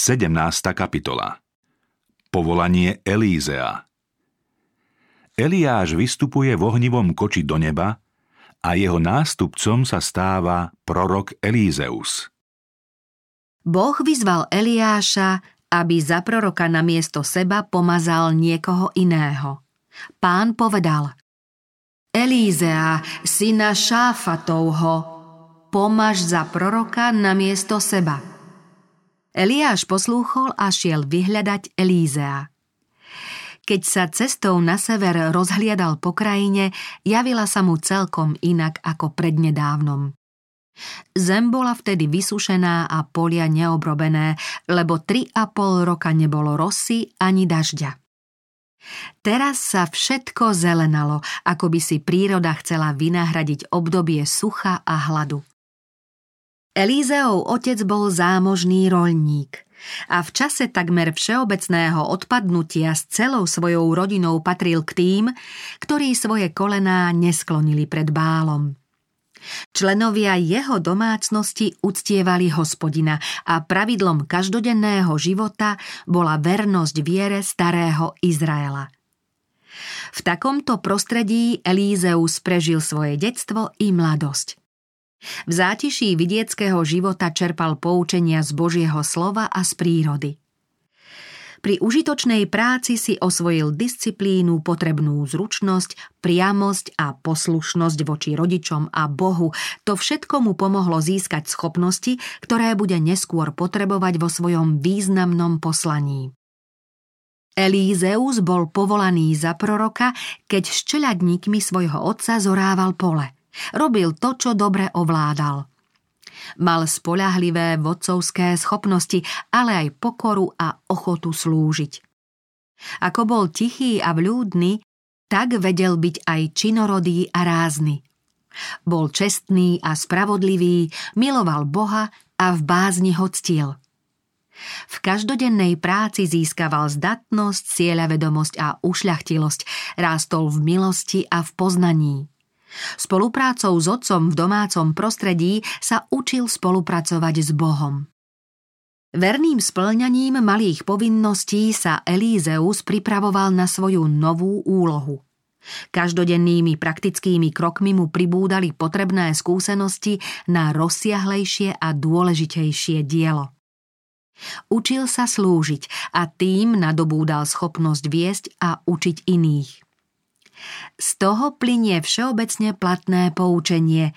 17. kapitola Povolanie Elízea Eliáš vystupuje v ohnivom koči do neba a jeho nástupcom sa stáva prorok Elízeus. Boh vyzval Eliáša, aby za proroka na miesto seba pomazal niekoho iného. Pán povedal Elízea, syna Šáfatovho, pomaž za proroka na miesto seba – Eliáš poslúchol a šiel vyhľadať Elízea. Keď sa cestou na sever rozhliadal po krajine, javila sa mu celkom inak ako prednedávnom. Zem bola vtedy vysušená a polia neobrobené, lebo tri a pol roka nebolo rosy ani dažďa. Teraz sa všetko zelenalo, ako by si príroda chcela vynahradiť obdobie sucha a hladu. Elízeov otec bol zámožný roľník a v čase takmer všeobecného odpadnutia s celou svojou rodinou patril k tým, ktorí svoje kolená nesklonili pred bálom. Členovia jeho domácnosti uctievali hospodina a pravidlom každodenného života bola vernosť viere starého Izraela. V takomto prostredí Elízeus prežil svoje detstvo i mladosť. V zátiší vidieckého života čerpal poučenia z Božieho slova a z prírody. Pri užitočnej práci si osvojil disciplínu, potrebnú zručnosť, priamosť a poslušnosť voči rodičom a Bohu. To všetko mu pomohlo získať schopnosti, ktoré bude neskôr potrebovať vo svojom významnom poslaní. Elízeus bol povolaný za proroka, keď s čeľadníkmi svojho otca zorával pole – Robil to, čo dobre ovládal. Mal spoľahlivé vodcovské schopnosti, ale aj pokoru a ochotu slúžiť. Ako bol tichý a vľúdny, tak vedel byť aj činorodý a rázny. Bol čestný a spravodlivý, miloval Boha a v bázni ho ctil. V každodennej práci získaval zdatnosť, cieľavedomosť a ušľachtilosť, rástol v milosti a v poznaní. Spoluprácou s otcom v domácom prostredí sa učil spolupracovať s Bohom. Verným splňaním malých povinností sa Elízeus pripravoval na svoju novú úlohu. Každodennými praktickými krokmi mu pribúdali potrebné skúsenosti na rozsiahlejšie a dôležitejšie dielo. Učil sa slúžiť a tým nadobúdal schopnosť viesť a učiť iných. Z toho plinie všeobecne platné poučenie.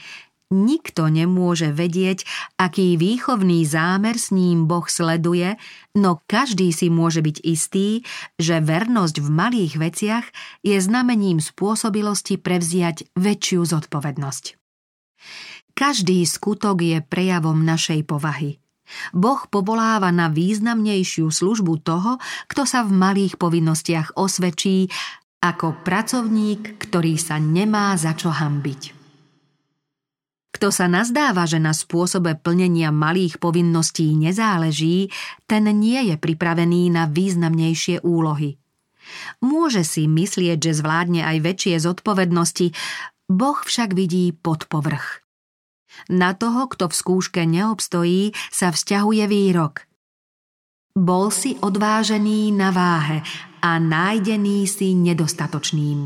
Nikto nemôže vedieť, aký výchovný zámer s ním Boh sleduje, no každý si môže byť istý, že vernosť v malých veciach je znamením spôsobilosti prevziať väčšiu zodpovednosť. Každý skutok je prejavom našej povahy. Boh povoláva na významnejšiu službu toho, kto sa v malých povinnostiach osvedčí ako pracovník, ktorý sa nemá za čo hambiť. Kto sa nazdáva, že na spôsobe plnenia malých povinností nezáleží, ten nie je pripravený na významnejšie úlohy. Môže si myslieť, že zvládne aj väčšie zodpovednosti, Boh však vidí pod povrch. Na toho, kto v skúške neobstojí, sa vzťahuje výrok. Bol si odvážený na váhe a nájdený si nedostatočným.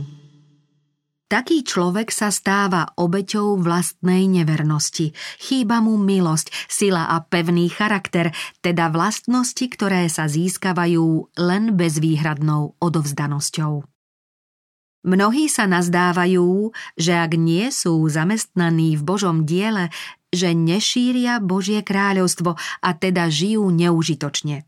Taký človek sa stáva obeťou vlastnej nevernosti. Chýba mu milosť, sila a pevný charakter, teda vlastnosti, ktoré sa získavajú len bezvýhradnou odovzdanosťou. Mnohí sa nazdávajú, že ak nie sú zamestnaní v Božom diele, že nešíria Božie kráľovstvo a teda žijú neužitočne.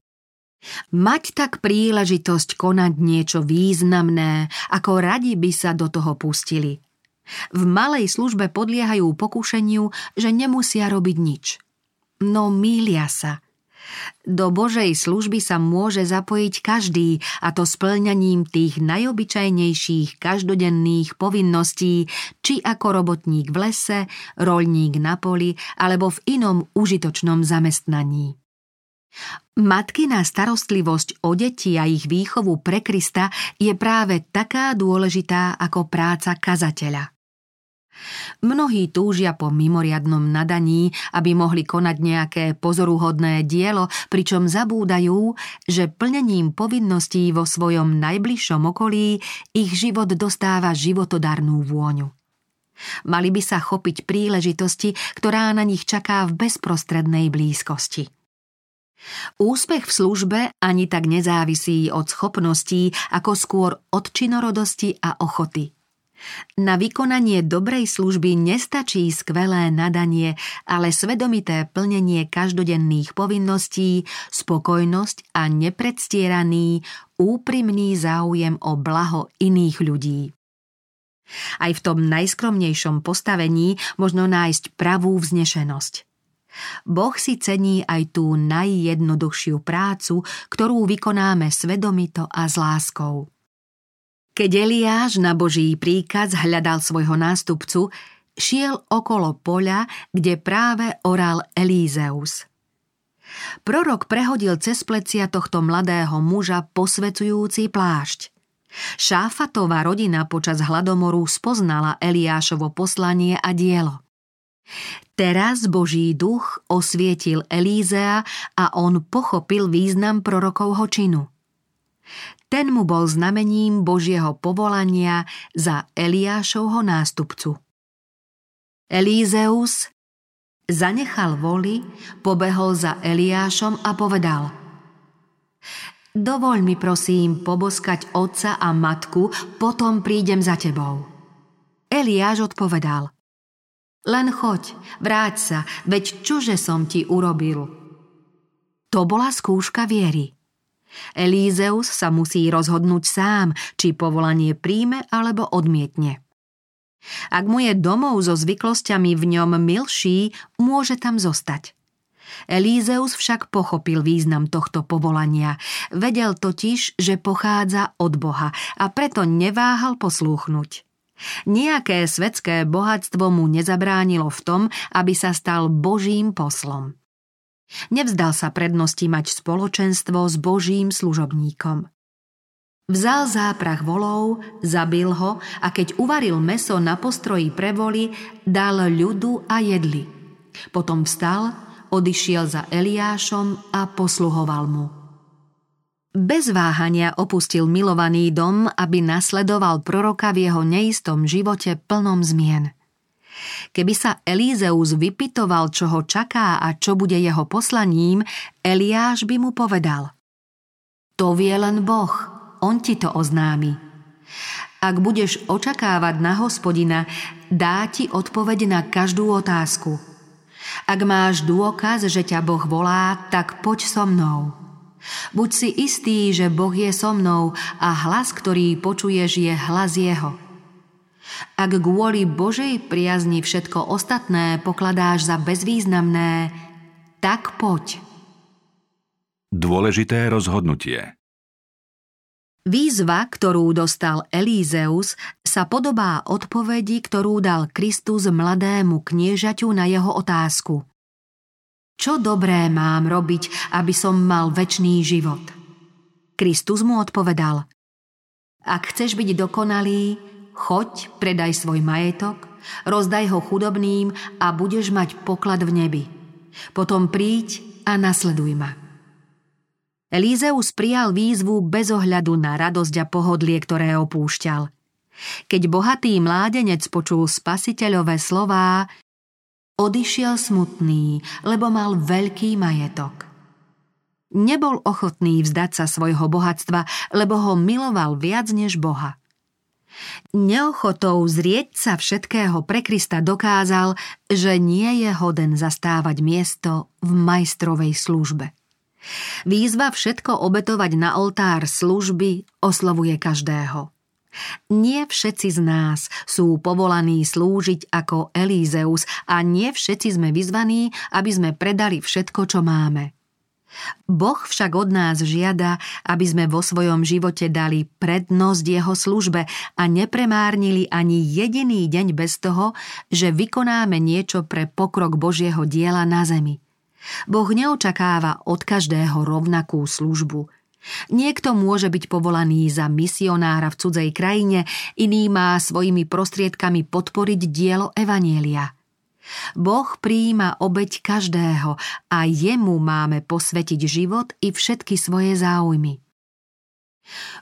Mať tak príležitosť konať niečo významné, ako radi by sa do toho pustili. V malej službe podliehajú pokušeniu, že nemusia robiť nič. No mília sa. Do Božej služby sa môže zapojiť každý, a to splňaním tých najobyčajnejších každodenných povinností, či ako robotník v lese, roľník na poli alebo v inom užitočnom zamestnaní. Matkina starostlivosť o deti a ich výchovu pre Krista je práve taká dôležitá ako práca kazateľa. Mnohí túžia po mimoriadnom nadaní, aby mohli konať nejaké pozoruhodné dielo, pričom zabúdajú, že plnením povinností vo svojom najbližšom okolí ich život dostáva životodarnú vôňu. Mali by sa chopiť príležitosti, ktorá na nich čaká v bezprostrednej blízkosti. Úspech v službe ani tak nezávisí od schopností, ako skôr od činorodosti a ochoty – na vykonanie dobrej služby nestačí skvelé nadanie, ale svedomité plnenie každodenných povinností, spokojnosť a nepredstieraný, úprimný záujem o blaho iných ľudí. Aj v tom najskromnejšom postavení možno nájsť pravú vznešenosť. Boh si cení aj tú najjednoduchšiu prácu, ktorú vykonáme svedomito a s láskou. Keď Eliáš na Boží príkaz hľadal svojho nástupcu, šiel okolo poľa, kde práve oral Elízeus. Prorok prehodil cez plecia tohto mladého muža posvecujúci plášť. Šáfatová rodina počas hladomoru spoznala Eliášovo poslanie a dielo. Teraz Boží duch osvietil Elízea a on pochopil význam prorokovho činu. Ten mu bol znamením Božieho povolania za Eliášovho nástupcu. Elízeus zanechal voli, pobehol za Eliášom a povedal Dovoľ mi prosím poboskať otca a matku, potom prídem za tebou. Eliáš odpovedal Len choď, vráť sa, veď čože som ti urobil? To bola skúška viery. Elízeus sa musí rozhodnúť sám, či povolanie príjme alebo odmietne. Ak mu je domov so zvyklosťami v ňom milší, môže tam zostať. Elízeus však pochopil význam tohto povolania. Vedel totiž, že pochádza od Boha a preto neváhal poslúchnuť. Nejaké svetské bohatstvo mu nezabránilo v tom, aby sa stal Božím poslom. Nevzdal sa prednosti mať spoločenstvo s Božím služobníkom. Vzal záprach volov, zabil ho a keď uvaril meso na postroji pre voli, dal ľudu a jedli. Potom vstal, odišiel za Eliášom a posluhoval mu. Bez váhania opustil milovaný dom, aby nasledoval proroka v jeho neistom živote plnom zmien – Keby sa Elízeus vypitoval, čo ho čaká a čo bude jeho poslaním, Eliáš by mu povedal To vie len Boh, on ti to oznámi. Ak budeš očakávať na hospodina, dá ti odpoveď na každú otázku. Ak máš dôkaz, že ťa Boh volá, tak poď so mnou. Buď si istý, že Boh je so mnou a hlas, ktorý počuješ, je hlas Jeho. Ak kvôli Božej priazni všetko ostatné pokladáš za bezvýznamné, tak poď. Dôležité rozhodnutie Výzva, ktorú dostal Elízeus, sa podobá odpovedi, ktorú dal Kristus mladému kniežaťu na jeho otázku. Čo dobré mám robiť, aby som mal väčší život? Kristus mu odpovedal. Ak chceš byť dokonalý, Choď, predaj svoj majetok, rozdaj ho chudobným a budeš mať poklad v nebi. Potom príď a nasleduj ma. Elízeus prijal výzvu bez ohľadu na radosť a pohodlie, ktoré opúšťal. Keď bohatý mládenec počul spasiteľové slová, odišiel smutný, lebo mal veľký majetok. Nebol ochotný vzdať sa svojho bohatstva, lebo ho miloval viac než Boha. Neochotou zrieť sa všetkého pre Krista dokázal, že nie je hoden zastávať miesto v majstrovej službe. Výzva všetko obetovať na oltár služby oslovuje každého. Nie všetci z nás sú povolaní slúžiť ako Elízeus a nie všetci sme vyzvaní, aby sme predali všetko, čo máme – Boh však od nás žiada, aby sme vo svojom živote dali prednosť jeho službe a nepremárnili ani jediný deň bez toho, že vykonáme niečo pre pokrok Božieho diela na zemi. Boh neočakáva od každého rovnakú službu. Niekto môže byť povolaný za misionára v cudzej krajine, iný má svojimi prostriedkami podporiť dielo Evanielia. Boh prijíma obeď každého a jemu máme posvetiť život i všetky svoje záujmy.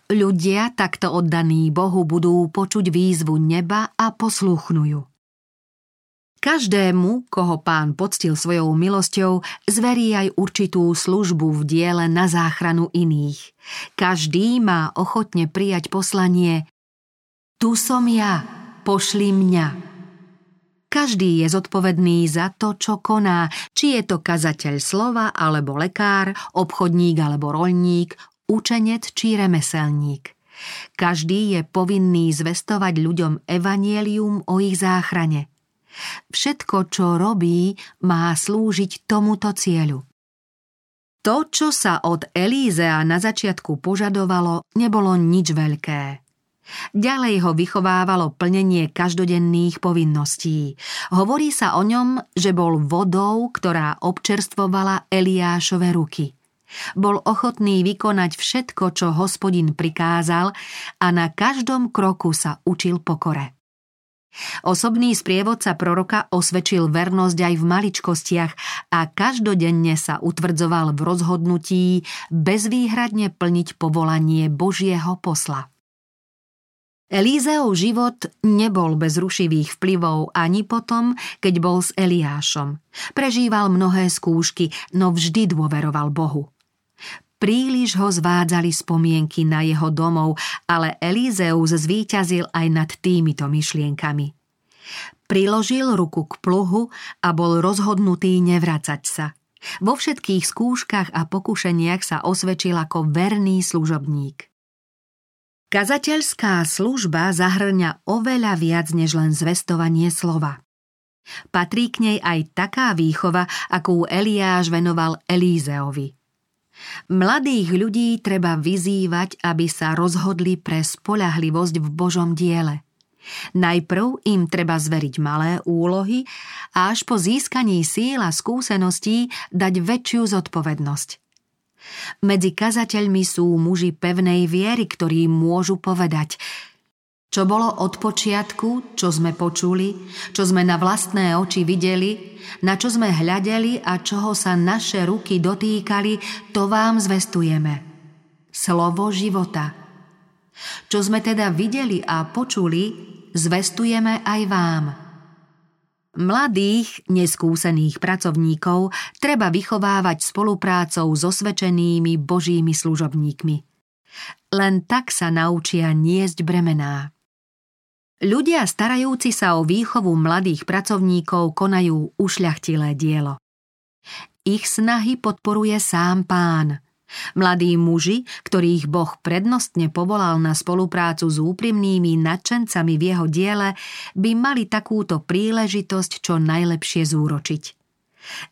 Ľudia takto oddaní Bohu budú počuť výzvu neba a poslúchnu ju. Každému, koho pán poctil svojou milosťou, zverí aj určitú službu v diele na záchranu iných. Každý má ochotne prijať poslanie Tu som ja, pošli mňa. Každý je zodpovedný za to, čo koná, či je to kazateľ slova alebo lekár, obchodník alebo roľník, učenec či remeselník. Každý je povinný zvestovať ľuďom evanielium o ich záchrane – Všetko, čo robí, má slúžiť tomuto cieľu. To, čo sa od Elízea na začiatku požadovalo, nebolo nič veľké. Ďalej ho vychovávalo plnenie každodenných povinností. Hovorí sa o ňom, že bol vodou, ktorá občerstvovala Eliášove ruky. Bol ochotný vykonať všetko, čo hospodin prikázal a na každom kroku sa učil pokore. Osobný sprievodca proroka osvedčil vernosť aj v maličkostiach a každodenne sa utvrdzoval v rozhodnutí bezvýhradne plniť povolanie Božieho posla. Elízeov život nebol bez rušivých vplyvov ani potom, keď bol s Eliášom. Prežíval mnohé skúšky, no vždy dôveroval Bohu. Príliš ho zvádzali spomienky na jeho domov, ale Elízeus zvíťazil aj nad týmito myšlienkami. Priložil ruku k pluhu a bol rozhodnutý nevracať sa. Vo všetkých skúškach a pokušeniach sa osvedčil ako verný služobník. Kazateľská služba zahrňa oveľa viac než len zvestovanie slova. Patrí k nej aj taká výchova, akú Eliáš venoval Elízeovi. Mladých ľudí treba vyzývať, aby sa rozhodli pre spolahlivosť v Božom diele. Najprv im treba zveriť malé úlohy a až po získaní síl a skúseností dať väčšiu zodpovednosť. Medzi kazateľmi sú muži pevnej viery, ktorí môžu povedať čo bolo od počiatku, čo sme počuli, čo sme na vlastné oči videli, na čo sme hľadeli a čoho sa naše ruky dotýkali, to vám zvestujeme. Slovo života. Čo sme teda videli a počuli, zvestujeme aj vám. Mladých, neskúsených pracovníkov treba vychovávať spoluprácou s osvečenými božími služobníkmi. Len tak sa naučia niesť bremená. Ľudia starajúci sa o výchovu mladých pracovníkov konajú ušľachtilé dielo. Ich snahy podporuje sám pán. Mladí muži, ktorých Boh prednostne povolal na spoluprácu s úprimnými nadšencami v jeho diele, by mali takúto príležitosť čo najlepšie zúročiť.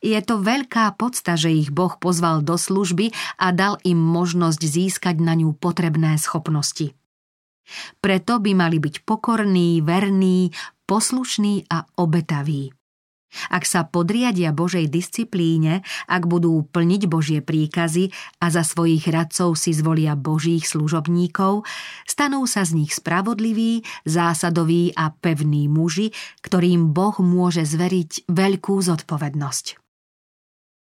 Je to veľká podsta, že ich Boh pozval do služby a dal im možnosť získať na ňu potrebné schopnosti. Preto by mali byť pokorní, verní, poslušní a obetaví. Ak sa podriadia Božej disciplíne, ak budú plniť Božie príkazy a za svojich radcov si zvolia Božích služobníkov, stanú sa z nich spravodliví, zásadoví a pevní muži, ktorým Boh môže zveriť veľkú zodpovednosť.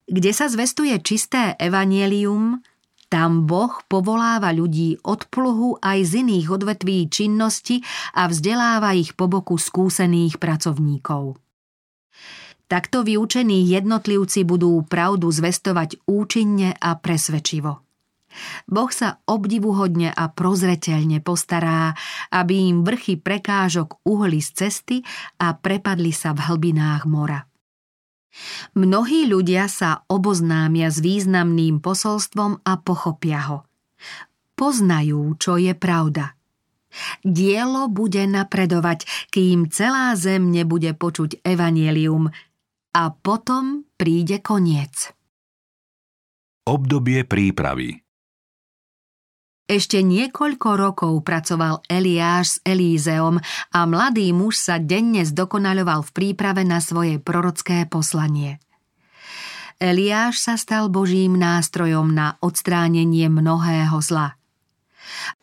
Kde sa zvestuje čisté evanielium, tam Boh povoláva ľudí od pluhu aj z iných odvetví činnosti a vzdeláva ich po boku skúsených pracovníkov. Takto vyučení jednotlivci budú pravdu zvestovať účinne a presvedčivo. Boh sa obdivuhodne a prozreteľne postará, aby im vrchy prekážok uhli z cesty a prepadli sa v hlbinách mora. Mnohí ľudia sa oboznámia s významným posolstvom a pochopia ho. Poznajú, čo je pravda. Dielo bude napredovať, kým celá zem nebude počuť evanielium a potom príde koniec. Obdobie prípravy ešte niekoľko rokov pracoval Eliáš s Elízeom a mladý muž sa denne zdokonaľoval v príprave na svoje prorocké poslanie. Eliáš sa stal Božím nástrojom na odstránenie mnohého zla.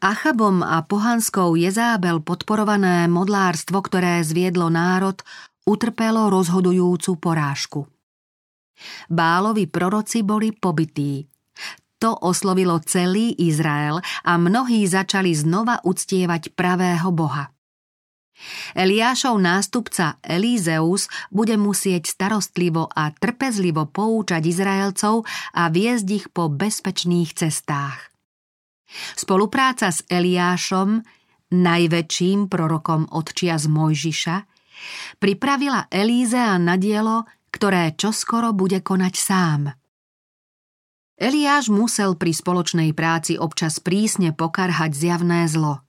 Achabom a pohanskou Jezábel podporované modlárstvo, ktoré zviedlo národ, utrpelo rozhodujúcu porážku. Bálovi proroci boli pobytí. To oslovilo celý Izrael a mnohí začali znova uctievať pravého Boha. Eliášov nástupca Elízeus bude musieť starostlivo a trpezlivo poučať Izraelcov a viesť ich po bezpečných cestách. Spolupráca s Eliášom, najväčším prorokom od čias Mojžiša, pripravila Elízea na dielo, ktoré čoskoro bude konať sám. Eliáš musel pri spoločnej práci občas prísne pokarhať zjavné zlo –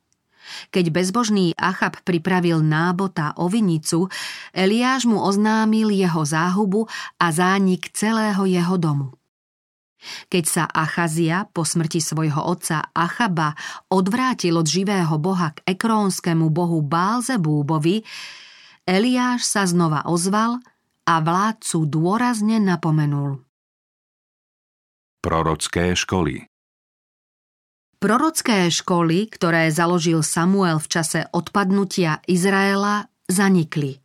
keď bezbožný Achab pripravil nábota o vinicu, Eliáš mu oznámil jeho záhubu a zánik celého jeho domu. Keď sa Achazia po smrti svojho otca Achaba odvrátil od živého boha k ekrónskému bohu Bálzebúbovi, Eliáš sa znova ozval a vládcu dôrazne napomenul. Prorocké školy Prorocké školy, ktoré založil Samuel v čase odpadnutia Izraela, zanikli.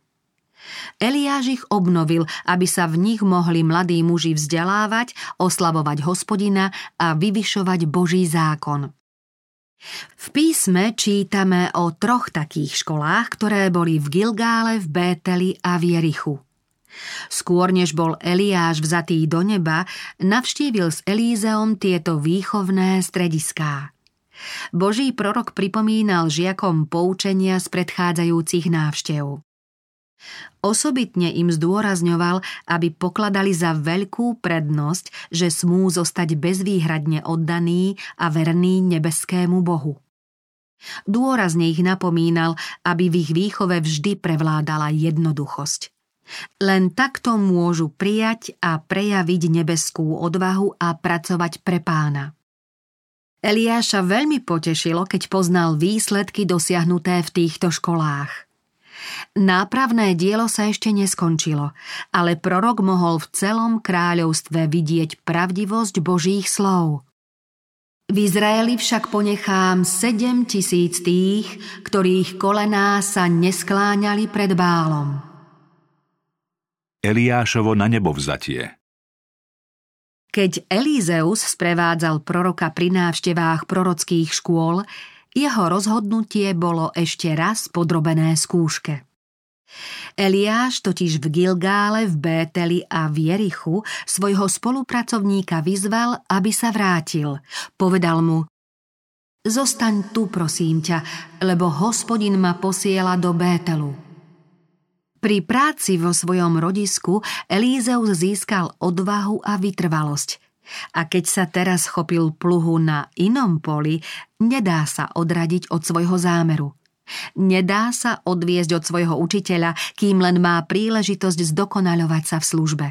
Eliáš ich obnovil, aby sa v nich mohli mladí muži vzdelávať, oslavovať hospodina a vyvyšovať Boží zákon. V písme čítame o troch takých školách, ktoré boli v Gilgále, v Bételi a v Jerichu. Skôr než bol Eliáš vzatý do neba, navštívil s Elízeom tieto výchovné strediská. Boží prorok pripomínal žiakom poučenia z predchádzajúcich návštev. Osobitne im zdôrazňoval, aby pokladali za veľkú prednosť, že smú zostať bezvýhradne oddaní a verní nebeskému Bohu. Dôrazne ich napomínal, aby v ich výchove vždy prevládala jednoduchosť. Len takto môžu prijať a prejaviť nebeskú odvahu a pracovať pre pána. Eliáša veľmi potešilo, keď poznal výsledky dosiahnuté v týchto školách. Nápravné dielo sa ešte neskončilo, ale prorok mohol v celom kráľovstve vidieť pravdivosť Božích slov. V Izraeli však ponechám sedem tisíc tých, ktorých kolená sa neskláňali pred bálom. Eliášovo na nebo vzatie. Keď Elízeus sprevádzal proroka pri návštevách prorockých škôl, jeho rozhodnutie bolo ešte raz podrobené skúške. Eliáš totiž v Gilgále, v Bételi a v Jerichu svojho spolupracovníka vyzval, aby sa vrátil. Povedal mu, Zostaň tu, prosím ťa, lebo hospodin ma posiela do Bételu. Pri práci vo svojom rodisku Elízeus získal odvahu a vytrvalosť. A keď sa teraz chopil pluhu na inom poli, nedá sa odradiť od svojho zámeru. Nedá sa odviesť od svojho učiteľa, kým len má príležitosť zdokonaľovať sa v službe.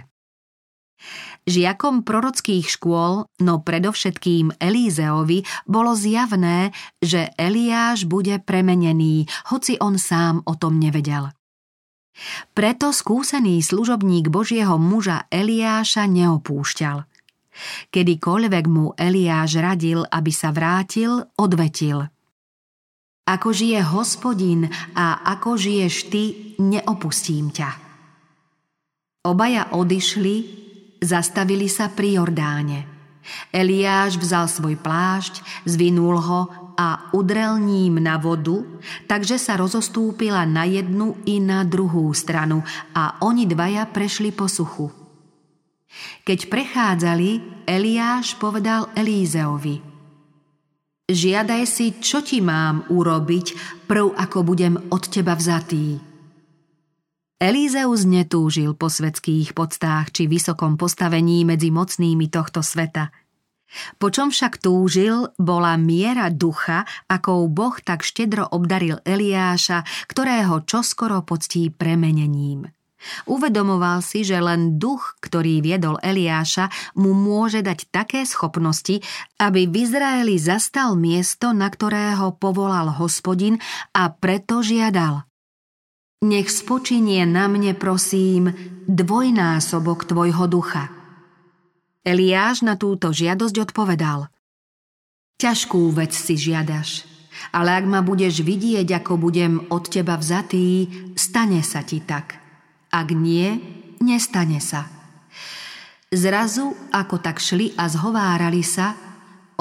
Žiakom prorockých škôl, no predovšetkým Elízeovi, bolo zjavné, že Eliáš bude premenený, hoci on sám o tom nevedel. Preto skúsený služobník Božieho muža Eliáša neopúšťal. Kedykoľvek mu Eliáš radil, aby sa vrátil, odvetil. Ako žije hospodin a ako žiješ ty, neopustím ťa. Obaja odišli, zastavili sa pri Jordáne. Eliáš vzal svoj plášť, zvinul ho a udrel ním na vodu, takže sa rozostúpila na jednu i na druhú stranu a oni dvaja prešli po suchu. Keď prechádzali, Eliáš povedal Elízeovi Žiadaj si, čo ti mám urobiť, prv ako budem od teba vzatý. Elízeus netúžil po svetských podstách či vysokom postavení medzi mocnými tohto sveta – po čom však túžil, bola miera ducha, akou Boh tak štedro obdaril Eliáša, ktorého čoskoro poctí premenením. Uvedomoval si, že len duch, ktorý viedol Eliáša, mu môže dať také schopnosti, aby v Izraeli zastal miesto, na ktorého povolal hospodin a preto žiadal. Nech spočinie na mne, prosím, dvojnásobok tvojho ducha. Eliáš na túto žiadosť odpovedal. Ťažkú vec si žiadaš, ale ak ma budeš vidieť, ako budem od teba vzatý, stane sa ti tak. Ak nie, nestane sa. Zrazu, ako tak šli a zhovárali sa,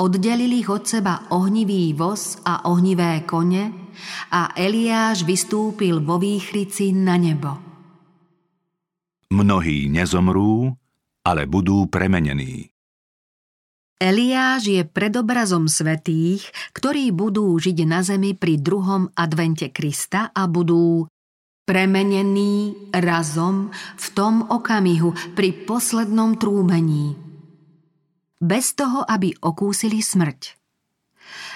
oddelili ich od seba ohnivý voz a ohnivé kone a Eliáš vystúpil vo výchrici na nebo. Mnohí nezomrú, ale budú premenení. Eliáš je predobrazom svetých, ktorí budú žiť na zemi pri druhom advente Krista a budú premenení razom v tom okamihu pri poslednom trúmení. Bez toho, aby okúsili smrť.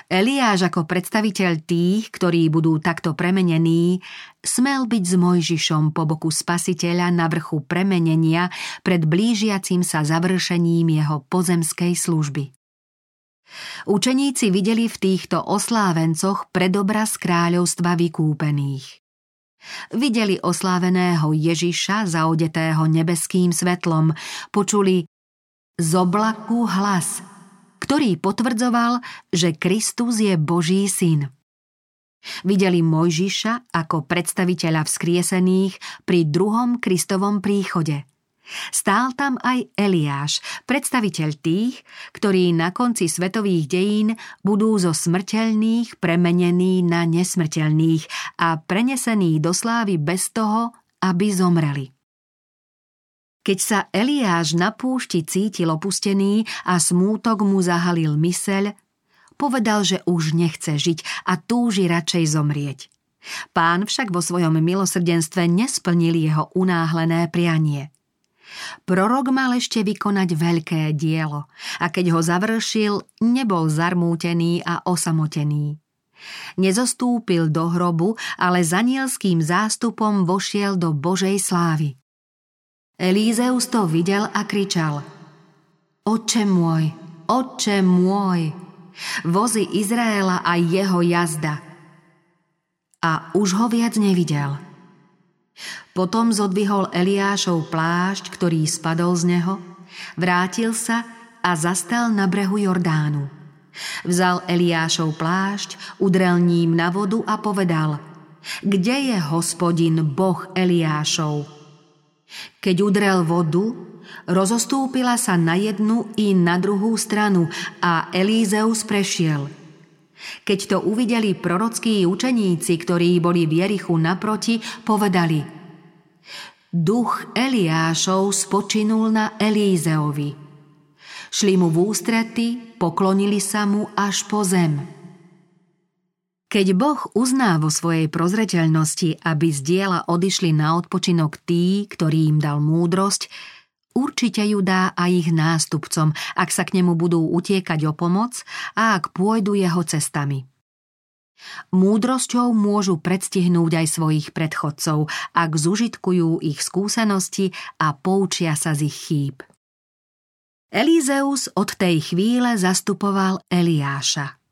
Eliáš ako predstaviteľ tých, ktorí budú takto premenení, smel byť s Mojžišom po boku spasiteľa na vrchu premenenia pred blížiacim sa završením jeho pozemskej služby. Učeníci videli v týchto oslávencoch predobraz kráľovstva vykúpených. Videli osláveného Ježiša zaodetého nebeským svetlom, počuli z oblaku hlas – ktorý potvrdzoval, že Kristus je Boží syn. Videli Mojžiša ako predstaviteľa vzkriesených pri druhom Kristovom príchode. Stál tam aj Eliáš, predstaviteľ tých, ktorí na konci svetových dejín budú zo smrteľných premenení na nesmrteľných a prenesení do slávy bez toho, aby zomreli. Keď sa Eliáš na púšti cítil opustený a smútok mu zahalil myseľ, povedal, že už nechce žiť a túži radšej zomrieť. Pán však vo svojom milosrdenstve nesplnil jeho unáhlené prianie. Prorok mal ešte vykonať veľké dielo a keď ho završil, nebol zarmútený a osamotený. Nezostúpil do hrobu, ale zanielským zástupom vošiel do Božej slávy. Elízeus to videl a kričal Oče môj, oče môj, vozy Izraela a jeho jazda. A už ho viac nevidel. Potom zodvihol Eliášov plášť, ktorý spadol z neho, vrátil sa a zastal na brehu Jordánu. Vzal Eliášov plášť, udrel ním na vodu a povedal Kde je hospodin, boh Eliášov? Keď udrel vodu, rozostúpila sa na jednu i na druhú stranu a Elízeus prešiel. Keď to uvideli prorockí učeníci, ktorí boli v Jerichu naproti, povedali Duch Eliášov spočinul na Elízeovi. Šli mu v ústrety, poklonili sa mu až po zem. Keď Boh uzná vo svojej prozreteľnosti, aby z diela odišli na odpočinok tí, ktorí im dal múdrosť, určite ju dá aj ich nástupcom, ak sa k nemu budú utiekať o pomoc a ak pôjdu jeho cestami. Múdrosťou môžu predstihnúť aj svojich predchodcov, ak zužitkujú ich skúsenosti a poučia sa z ich chýb. Elízeus od tej chvíle zastupoval Eliáša.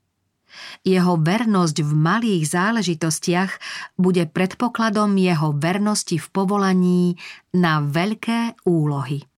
Jeho vernosť v malých záležitostiach bude predpokladom jeho vernosti v povolaní na veľké úlohy.